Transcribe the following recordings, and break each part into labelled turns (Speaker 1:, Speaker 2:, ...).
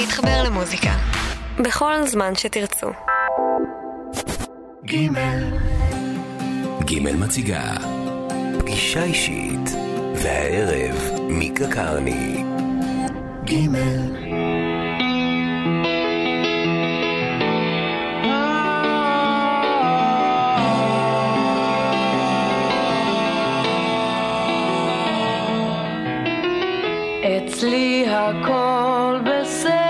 Speaker 1: להתחבר למוזיקה. בכל זמן שתרצו.
Speaker 2: גימל. גימל מציגה פגישה אישית, והערב מיקה קרני. גימל.
Speaker 3: אצלי הכל בסדר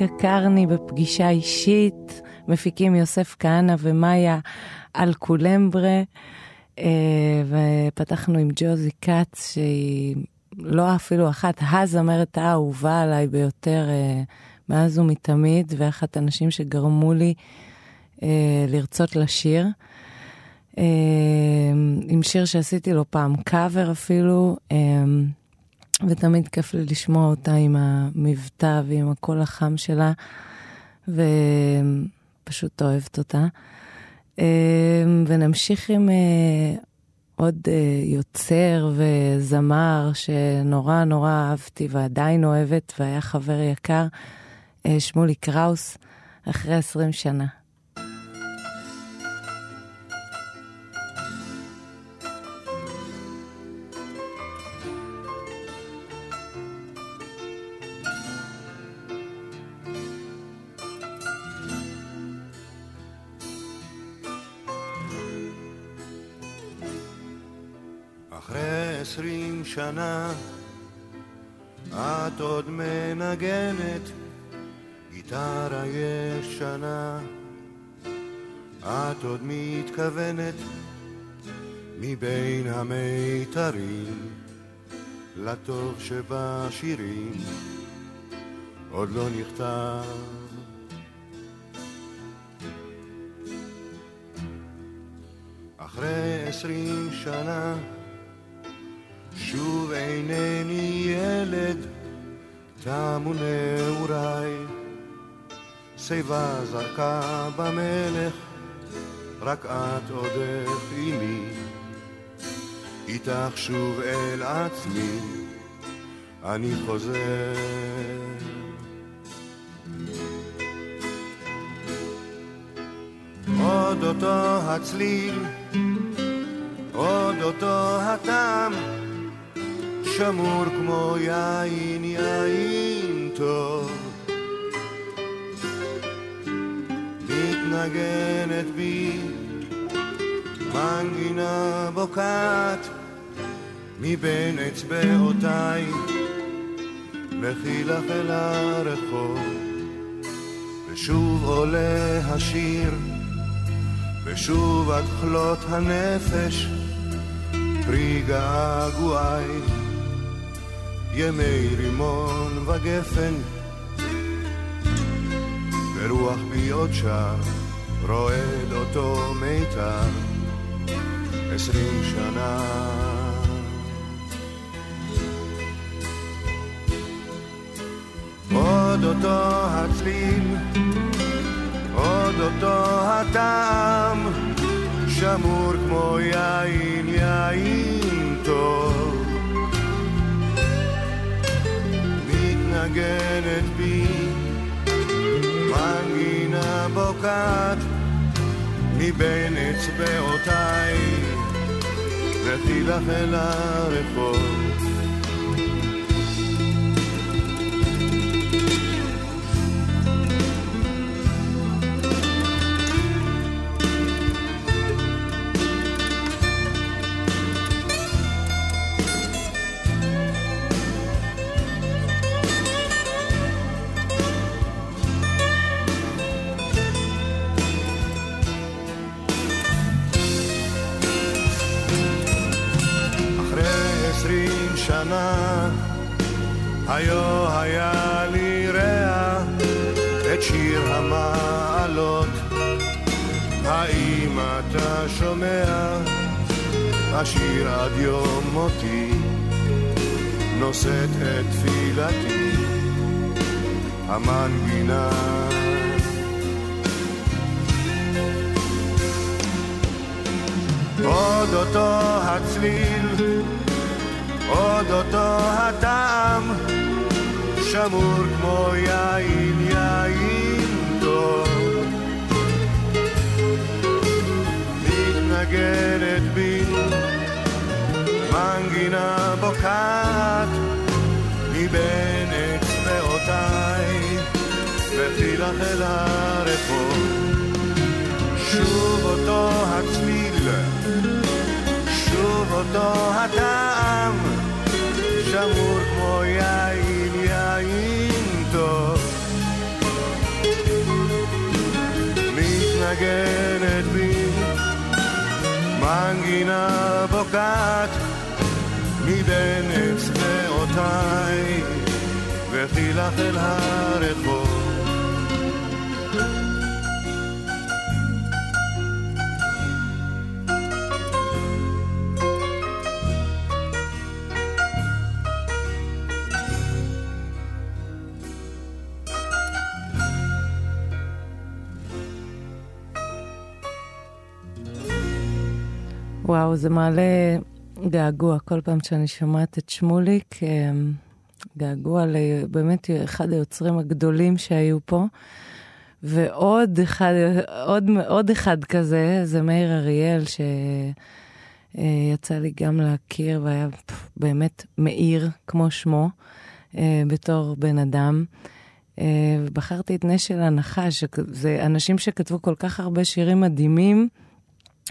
Speaker 4: מיקה קרני בפגישה אישית, מפיקים יוסף כהנא ומאיה אלקולמברה, אה, ופתחנו עם ג'וזי כץ, שהיא לא אפילו אחת הזמרת האהובה עליי ביותר אה, מאז ומתמיד, ואחת הנשים שגרמו לי אה, לרצות לשיר. עם שיר שעשיתי לו פעם קאבר אפילו. ותמיד כיף לי לשמוע אותה עם המבטא ועם הקול החם שלה, ופשוט אוהבת אותה. אמ, ונמשיך עם אה, עוד אה, יוצר וזמר שנורא נורא אהבתי ועדיין אוהבת, והיה חבר יקר, שמולי קראוס, אחרי עשרים שנה.
Speaker 5: שנה את עוד מנגנת גיטרה ישנה. את עוד מתכוונת מבין המיתרים לטוב שבשירים. עוד לא נכתב. אחרי עשרים שנה שוב אינני ילד, תמו נעוריי. שיבה זרקה במלך, רק את עודך עימי. איתך שוב אל עצמי, אני חוזר. עוד אותו הצליל, עוד אותו הטעם, שמור כמו יין, יין טוב. מתנגנת בי מנגינה בוקעת מבין אצבעותיי, לכי לך אל הרחוב, ושוב עולה השיר, ושוב עד כלות הנפש, פרי געגועי. ימי רימון וגפן, ורוח ביוד שר רועד אותו מיתר עשרים שנה. עוד אותו הצליל, עוד אותו הטעם, שמור כמו יין, יין טוב. מנגנת בי, מנגינה בוקעת מבין אצבעותיי, לכי לך אל הרחוב. היו היה לי רע את שיר המעלות. האם אתה שומע? השיר עד יום מותי, נושאת את תפילתי, המנגינה. עוד אותו הצליל עוד אותו הטעם, שמור כמו יין, יין טוב. מתנגנת בי, מנגינה בוקעת, מבין אצבעותיי, וכי לך אל הרחוב. שוב אותו הצליל, שוב אותו הטעם, מנגינה בוקעת מבין אצבעותיי, וכי לך אל הרחוב.
Speaker 4: וואו, זה מעלה געגוע כל פעם שאני שומעת את שמוליק. אמ, געגוע לבאמת אחד היוצרים הגדולים שהיו פה. ועוד אחד, עוד, עוד אחד כזה, זה מאיר אריאל, שיצא לי גם להכיר והיה באמת מאיר, כמו שמו, אה, בתור בן אדם. ובחרתי את נשל הנחש, זה אנשים שכתבו כל כך הרבה שירים מדהימים,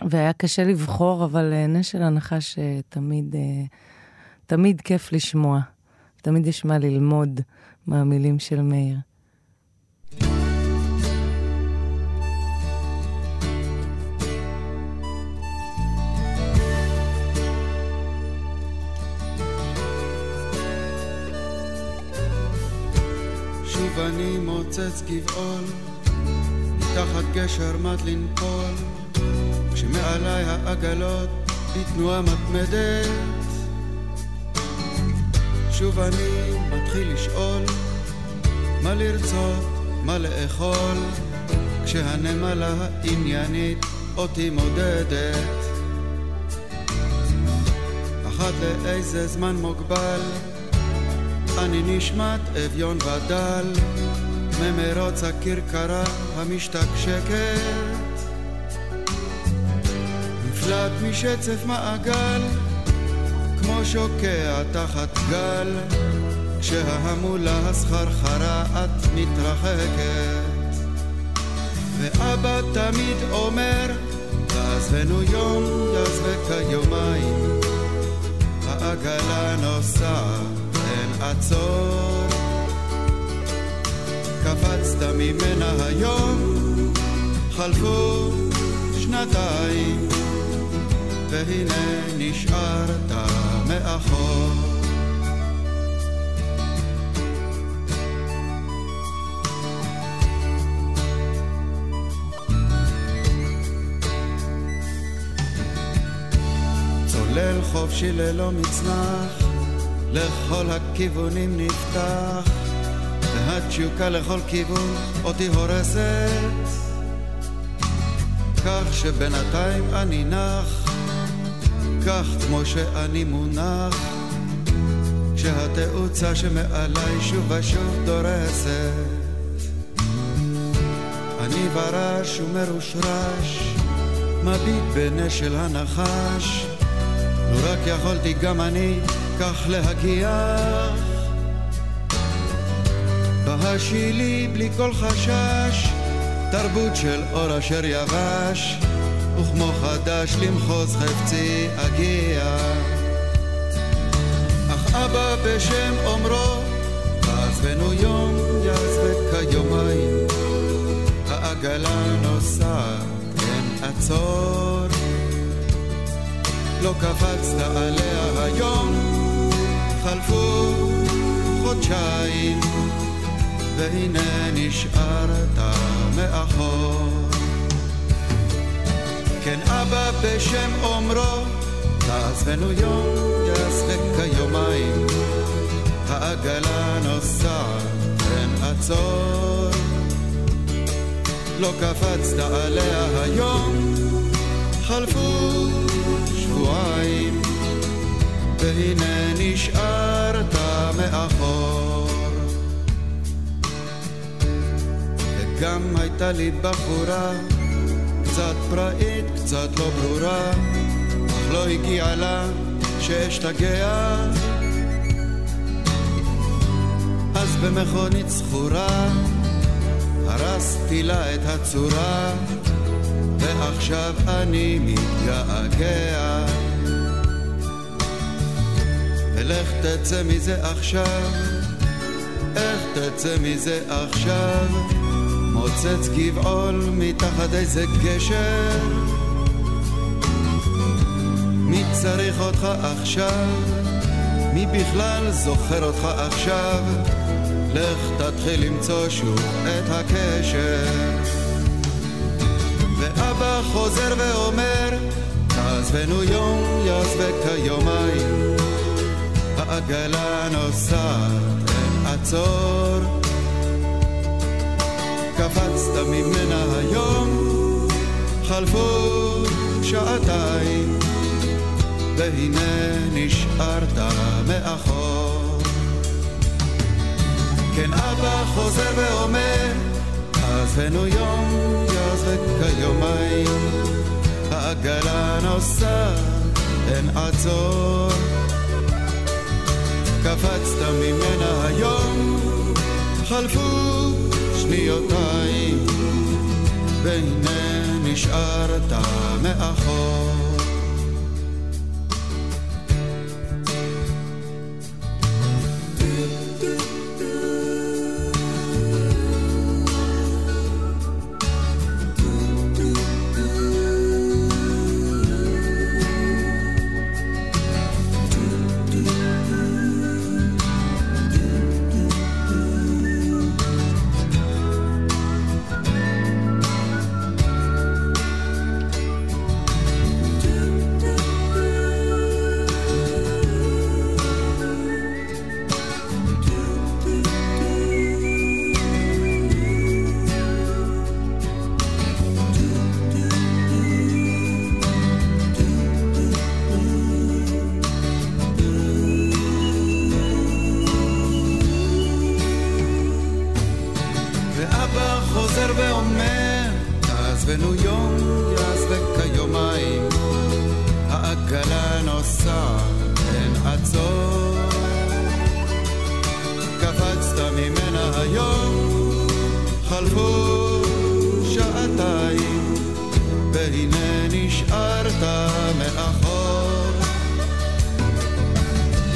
Speaker 4: והיה קשה לבחור, אבל נשל הנחש תמיד, תמיד כיף לשמוע. תמיד יש מה ללמוד מהמילים של מאיר.
Speaker 6: שוב אני מוצץ גבעול, מתחת גשר מת לנפול, כשמעליי העגלות בתנועה מתמדת. שוב אני מתחיל לשאול, מה לרצות, מה לאכול, כשהנמלה העניינית אותי מודדת. אחת לאיזה זמן מוגבל, אני נשמט אביון ודל, ממרוץ הכרכרה המשתקשקת. נפלט משצף מעגל, כמו שוקע תחת גל, כשההמולה הסחרחרה את מתרחקת. ואבא תמיד אומר, תעזבנו יום, יעזבק היומיים, העגלה נוסעת. עצור. קפצת ממנה היום, חלפו שנתיים, והנה נשארת מאחור. צולל חופשי ללא מצנח לכל הכיוונים נפתח, והתשוקה לכל כיוון אותי הורסת, כך שבינתיים אני נח, כך כמו שאני מונח, כשהתאוצה שמעליי שוב ושוב דורסת. אני ברש ומרושרש, מביט בנשל הנחש, לו רק יכולתי גם אני כך להגיח. בהשילי בלי כל חשש, תרבות של אור אשר יבש, וכמו חדש למחוז חפצי אגיע. אך אבא בשם אומרו, עזבנו יום יעזבק כיומיים, העגלה נוסעת, אין עצור. לא קפצת עליה היום, חלפו חודשיים, והנה נשארת מאחור. כן אבא בשם אומרו, תעזבנו יום, יעזבק כיומיים, העגלה נוסעת, אין עצור. לא קפצת עליה היום, חלפו שבועיים, והנה נשארת מאחור. וגם הייתה לי בחורה, קצת פראית, קצת לא ברורה, אך לא הגיעה לה שאשתגע. אז במכונית זכורה, הרסתי לה את הצורה, ועכשיו אני מתגעגע. ולך תצא מזה עכשיו, איך תצא מזה עכשיו? מוצץ גבעול מתחת איזה גשר. מי צריך אותך עכשיו? מי בכלל זוכר אותך עכשיו? לך תתחיל למצוא שוב את הקשר. ואבא חוזר ואומר, תעזבנו יום, יעזבק היומיים. העגלה נוסעת, אין עצור. קפצת ממנה היום, חלפו שעתיים, והנה נשארת מאחור. כן אבא חוזר ואומר, עזבנו יום יעזבק כיומיים, העגלה נוסעת, אין עצור. קפצת ממנה היום, חלפו שניותיים, והנה נשארת מאחור.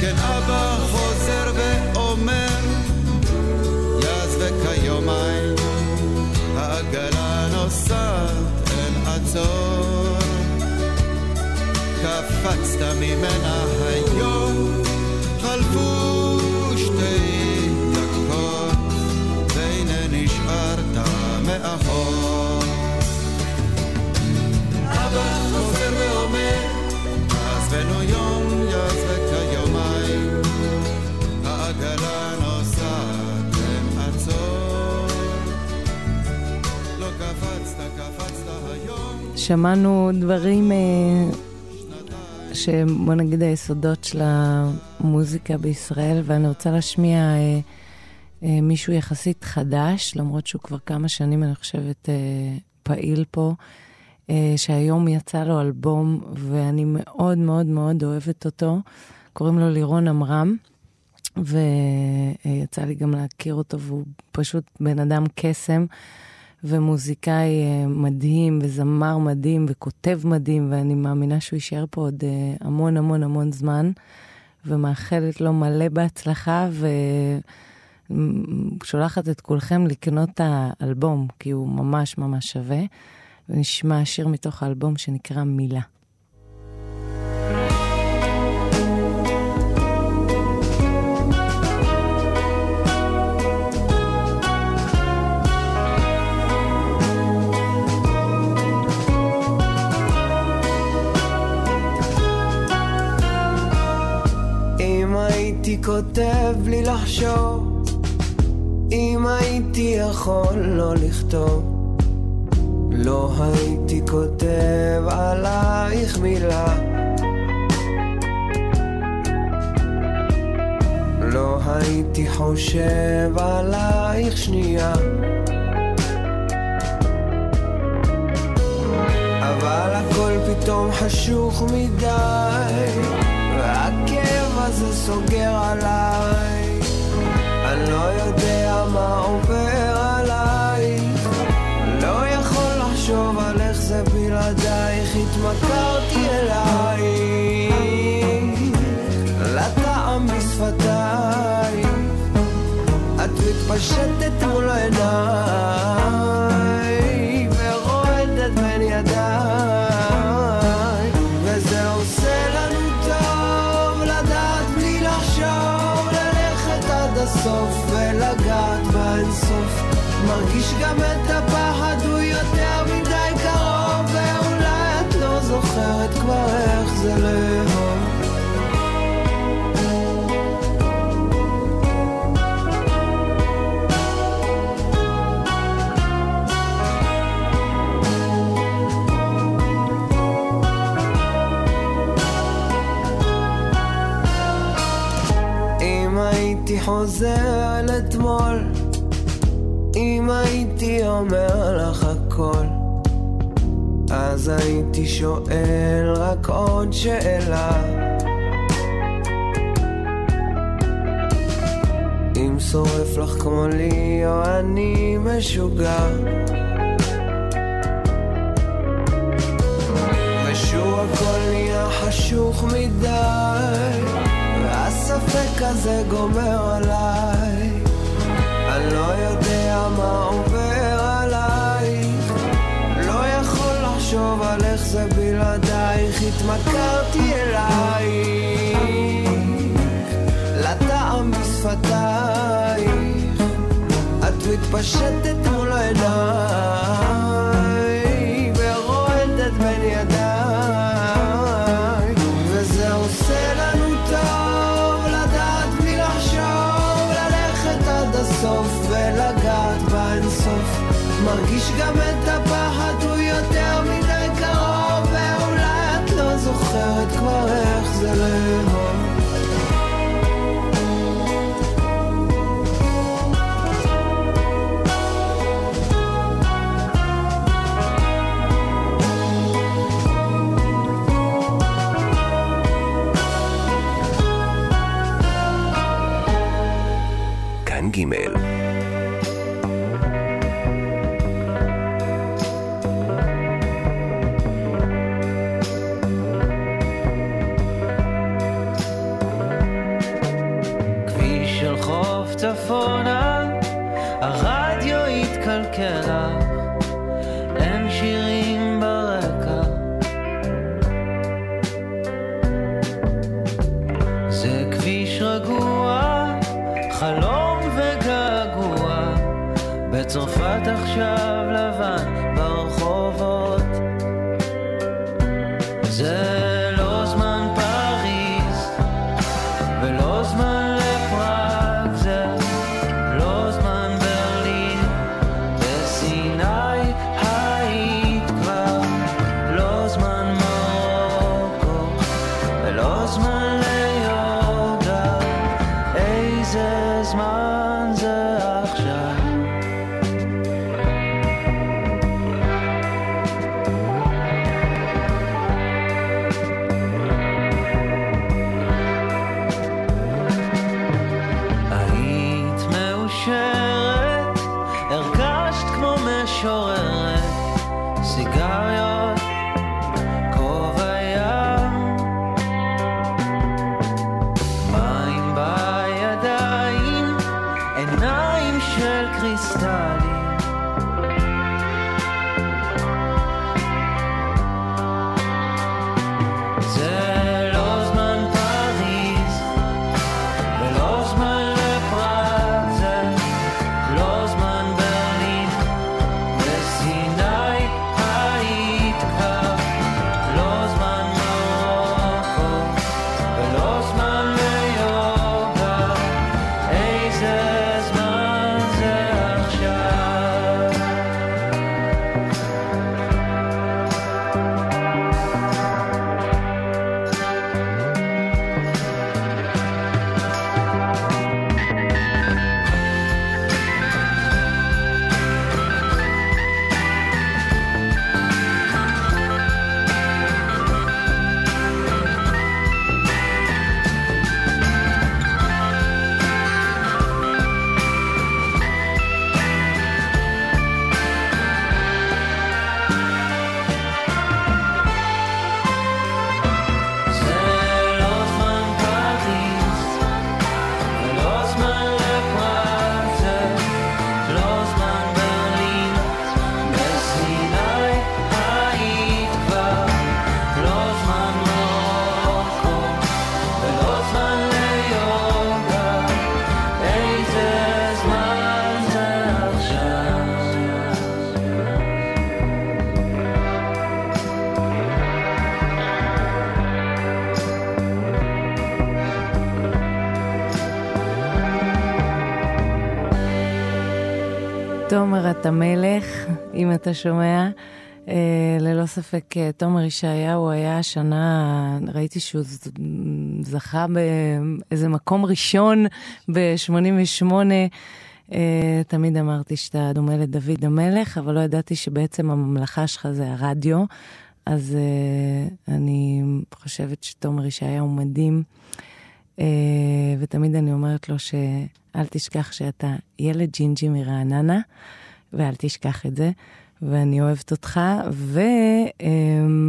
Speaker 6: כן אבא חוזר ואומר, יז וכיומיים, העגלה נוסעת אין עצור. קפצת ממנה היום
Speaker 4: שמענו דברים אה, שבוא נגיד היסודות של המוזיקה בישראל, ואני רוצה להשמיע אה, אה, מישהו יחסית חדש, למרות שהוא כבר כמה שנים, אני חושבת, פעיל פה, שהיום יצא לו אלבום, ואני מאוד מאוד מאוד אוהבת אותו. קוראים לו לירון עמרם. ויצא לי גם להכיר אותו, והוא פשוט בן אדם קסם. ומוזיקאי אה, מדהים, וזמר מדהים, וכותב מדהים, ואני מאמינה שהוא יישאר פה עוד אה, המון המון המון זמן, ומאחלת לו מלא בהצלחה, ושולחת את כולכם לקנות את האלבום, כי הוא ממש ממש שווה. ונשמע שיר מתוך האלבום שנקרא מילה.
Speaker 7: יכול לא לכתוב, לא הייתי כותב עלייך מילה. לא הייתי חושב עלייך שנייה. אבל הכל פתאום חשוך מדי, והכאב זה סוגר עליי את מתפשטת מול העיניים
Speaker 8: חוזר על אתמול. אם הייתי אומר לך הכל אז הייתי שואל רק עוד שאלה. אם שורף לך כמו לי או אני משוגע. ושוב הכל נהיה חשוך מדי. הזה גומר עליי. אני לא יודע מה עובר עלייך. לא יכול לחשוב על איך זה בלעדייך. התמכרתי אלייך. לטעם בשפתייך. את מתפשטת מול העיניים.
Speaker 4: תומר, אתה מלך, אם אתה שומע. אה, ללא ספק, אה, תומר ישעיהו היה השנה, ראיתי שהוא זכה באיזה מקום ראשון ב-88. אה, תמיד אמרתי שאתה דומה לדוד המלך, אבל לא ידעתי שבעצם הממלכה שלך זה הרדיו. אז אני חושבת שתומר ישעיהו מדהים. ותמיד אני אומרת לו שאל תשכח שאתה ילד ג'ינג'י מרעננה, ואל תשכח את זה. ואני אוהבת אותך.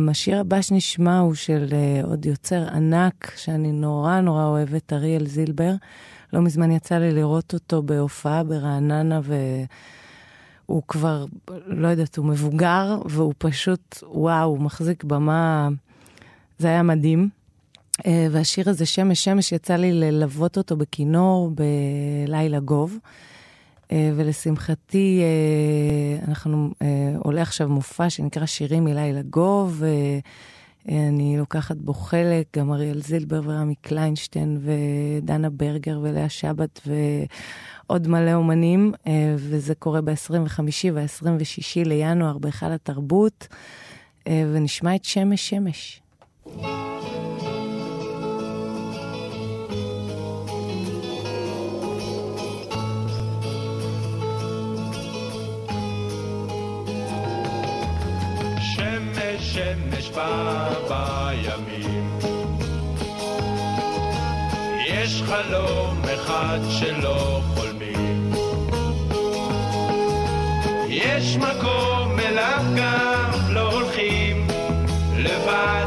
Speaker 4: והשיר הבא שנשמע הוא של אה, עוד יוצר ענק, שאני נורא נורא אוהבת, אריאל זילבר. לא מזמן יצא לי לראות אותו בהופעה ברעננה, והוא כבר, לא יודעת, הוא מבוגר, והוא פשוט, וואו, הוא מחזיק במה, זה היה מדהים. אה, והשיר הזה, שמש שמש, יצא לי ללוות אותו בכינור בלילה גוב. אה, ולשמחתי, אה, אנחנו, אה, עולה עכשיו מופע שנקרא שירים מלילה גוב. אני לוקחת בו חלק, גם אריאל זילבר ורמי קליינשטיין ודנה ברגר ולאה שבת ועוד מלא אומנים, וזה קורה ב-25 וה-26 לינואר בהיכל התרבות, ונשמע את שמש שמש.
Speaker 9: שמש בא בימים. יש חלום אחד שלא חולמים. יש מקום אליו גם לא הולכים לבד,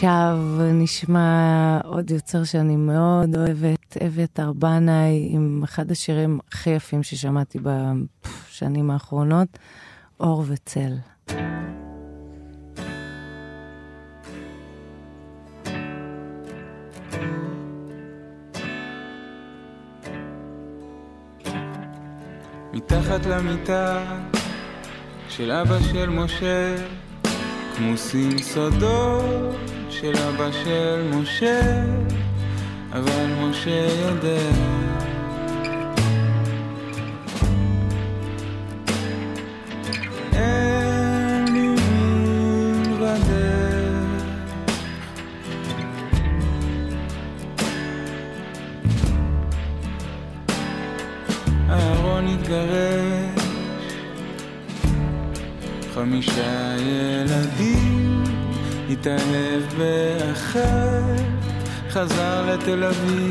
Speaker 4: ועכשיו נשמע עוד יוצר שאני מאוד אוהבת, אביתר בנאי, עם אחד השירים הכי יפים ששמעתי בשנים האחרונות, אור וצל.
Speaker 10: מתחת למיטה של אבא של משה כמוסים סודות של אבא של משה, אבל משה יודע. te la vi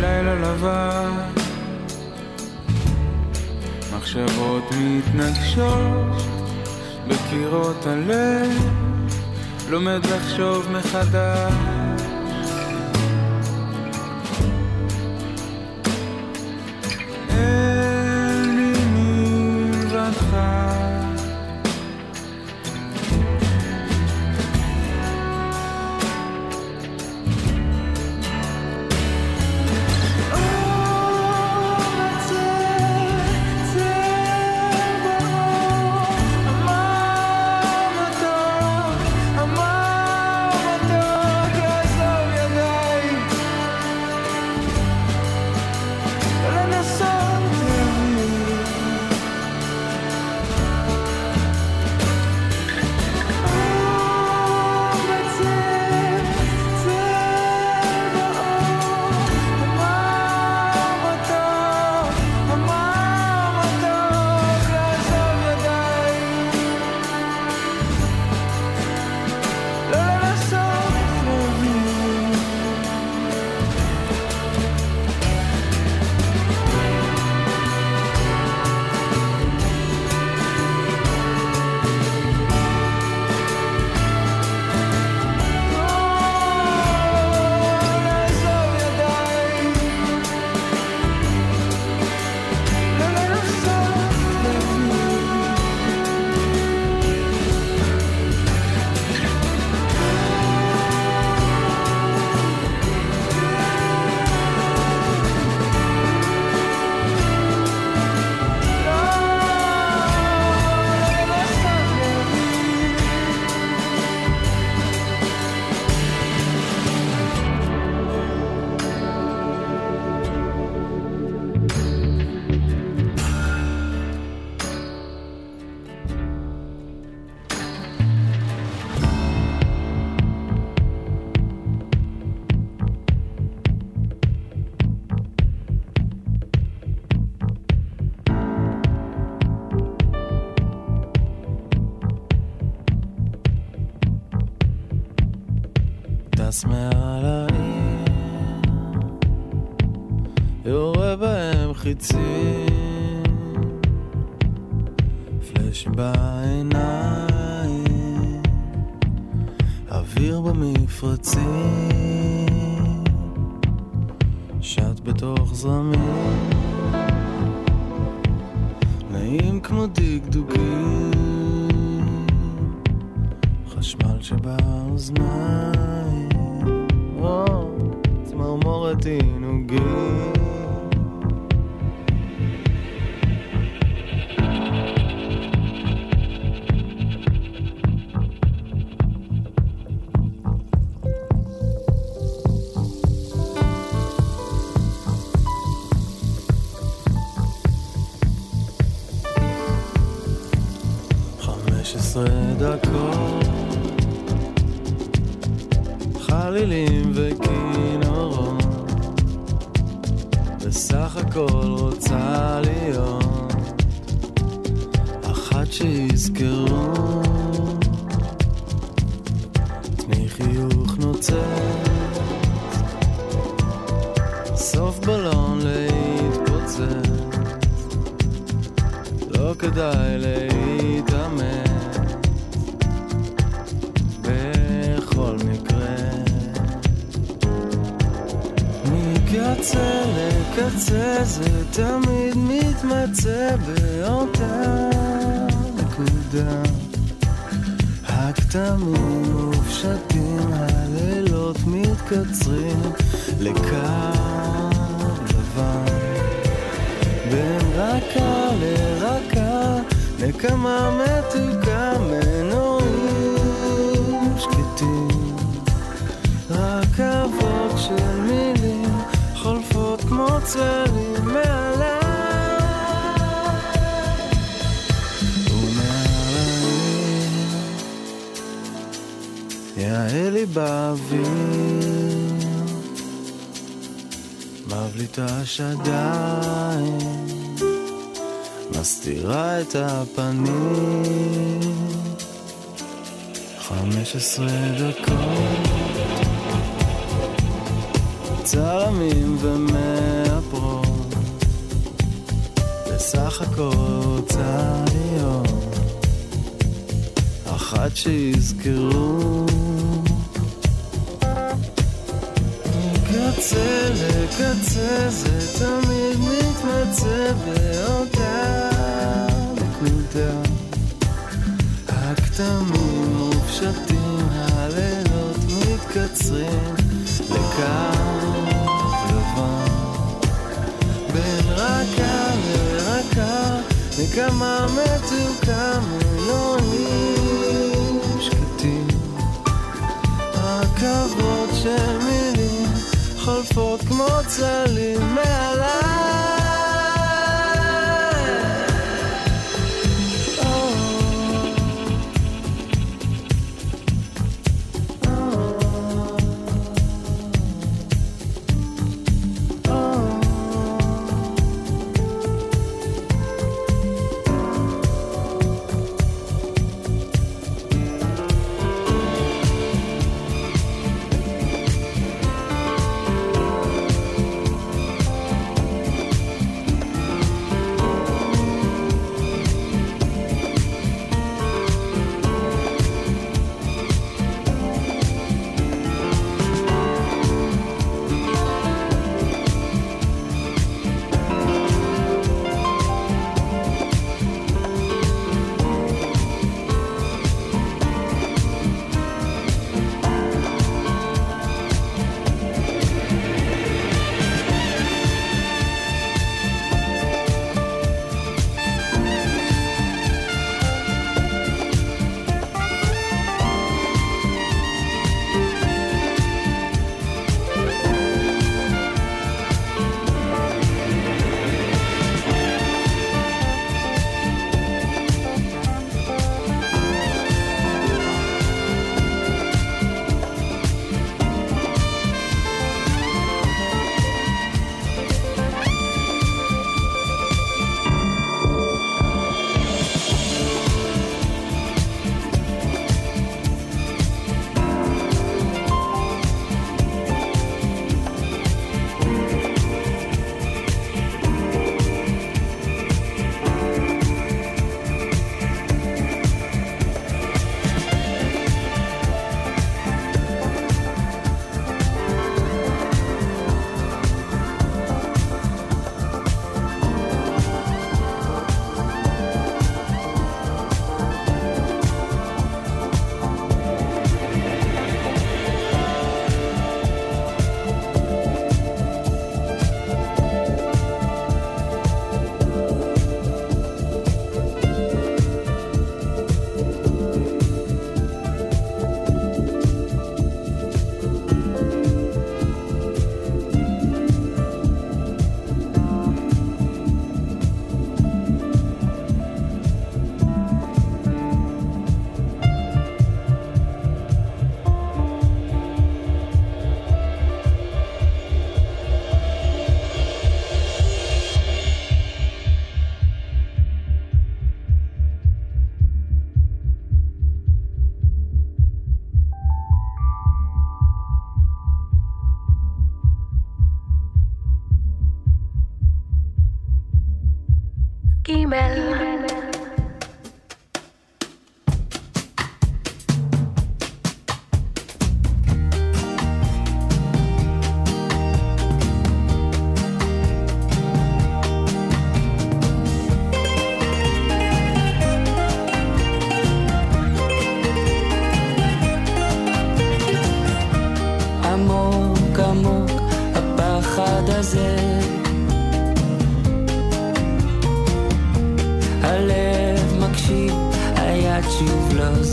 Speaker 10: לילה לבן, מחשבות מתנגשות בקירות הלב, לומד לחשוב מחדש.
Speaker 11: No again. יאה לי דקות, צלמים ומאפרות, בסך הכל רוצה להיות אחת שיזכרו. מקצה לקצה זה תמיד מתמצא באותה נקודה. הכתמים מופשטים, הלילות מתקצרים לקו בין רכה לרכה, נקמה מתוקה מלונים שקטים. רכבות של מילים חולפות כמו צלים מעליי.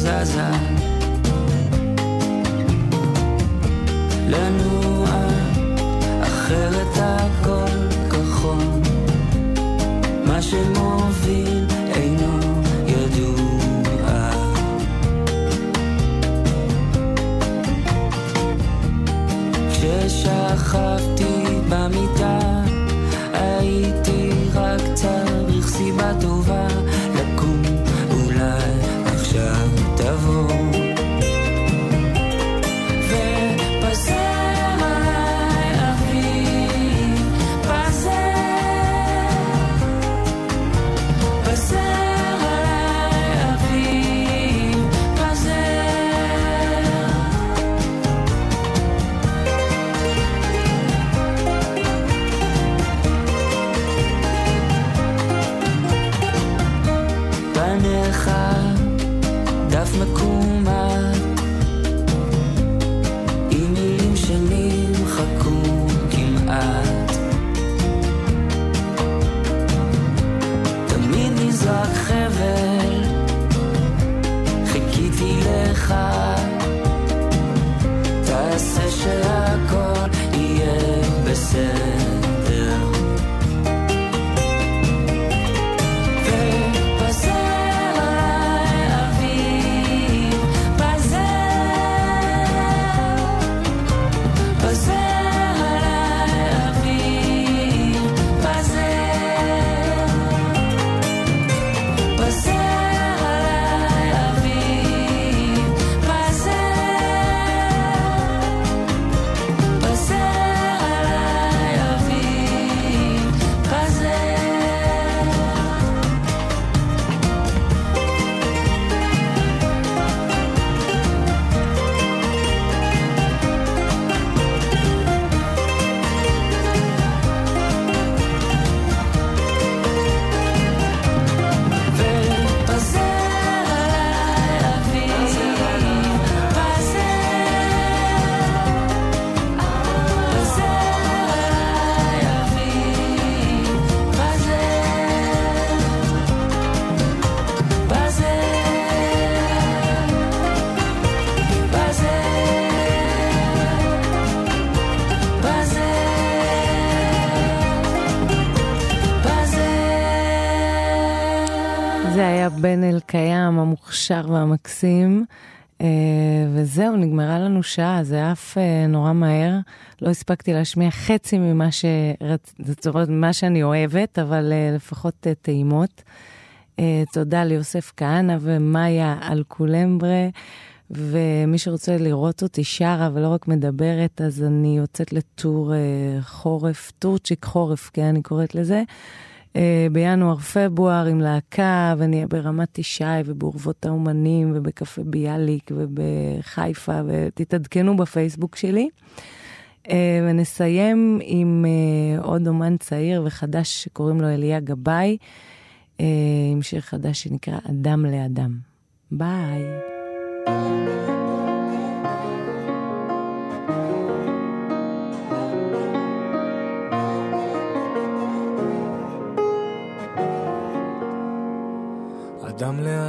Speaker 12: שוב לא
Speaker 4: זה היה בן אלקיים המוכשר והמקסים. אה, וזהו, נגמרה לנו שעה, זה עף אה, נורא מהר. לא הספקתי להשמיע חצי ממה שרצ... זאת אומרת, ממה שאני אוהבת, אבל אה, לפחות טעימות. תודה ליוסף כהנא ומאיה אלקולמברה. ומי שרוצה לראות אותי שרה ולא רק מדברת, אז אני יוצאת לטור חורף, טורצ'יק חורף, כן, אני קוראת לזה. אה, בינואר-פברואר עם להקה, ונהיה ברמת ישי ובאורוות האומנים ובקפה ביאליק ובחיפה, ותתעדכנו בפייסבוק שלי. אה, ונסיים עם אה, עוד אומן צעיר וחדש שקוראים לו אליה גבאי, עם שיר חדש שנקרא אדם לאדם. ביי.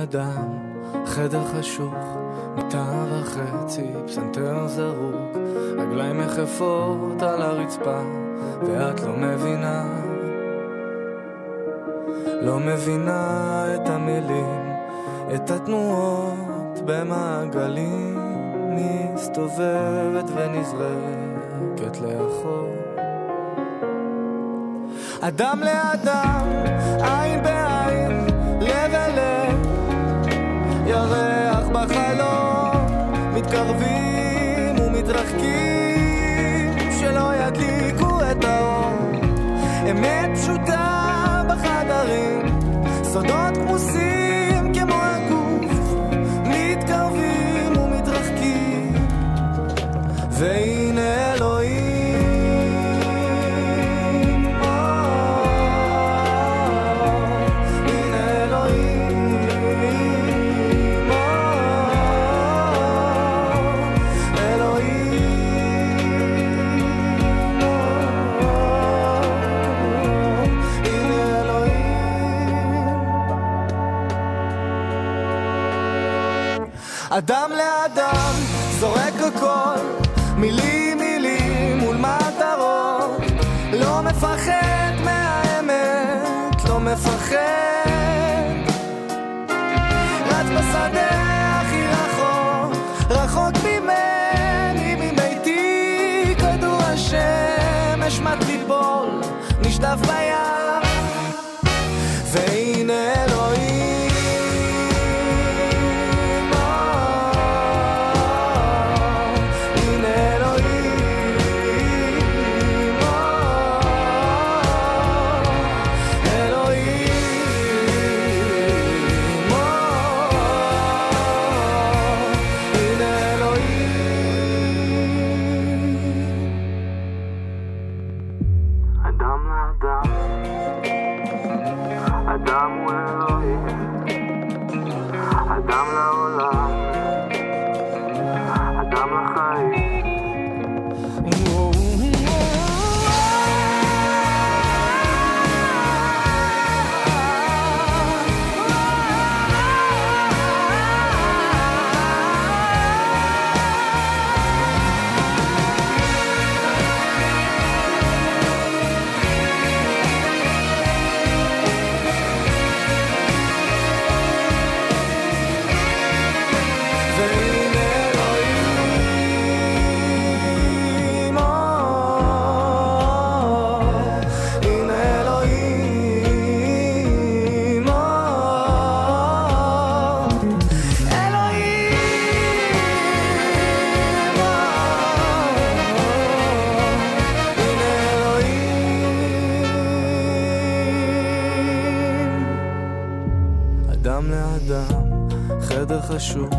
Speaker 10: אדם חדר חשוך, מיטה וחצי, פסנתר זרוק, רגליים יחפות על הרצפה, ואת לא מבינה, לא מבינה את המילים, את התנועות במעגלים, מסתובבת ונזרקת לאחור. אדם לאדם, עין בעין, לב אל ירח בחלום, מתקרבים ומתרחקים, שלא ידליקו את האור. אמת פשוטה בחדרים, סודות כמוסים כמו הגוף, מתקרבים ומתרחקים, והנה difficult. חשוך, מיטה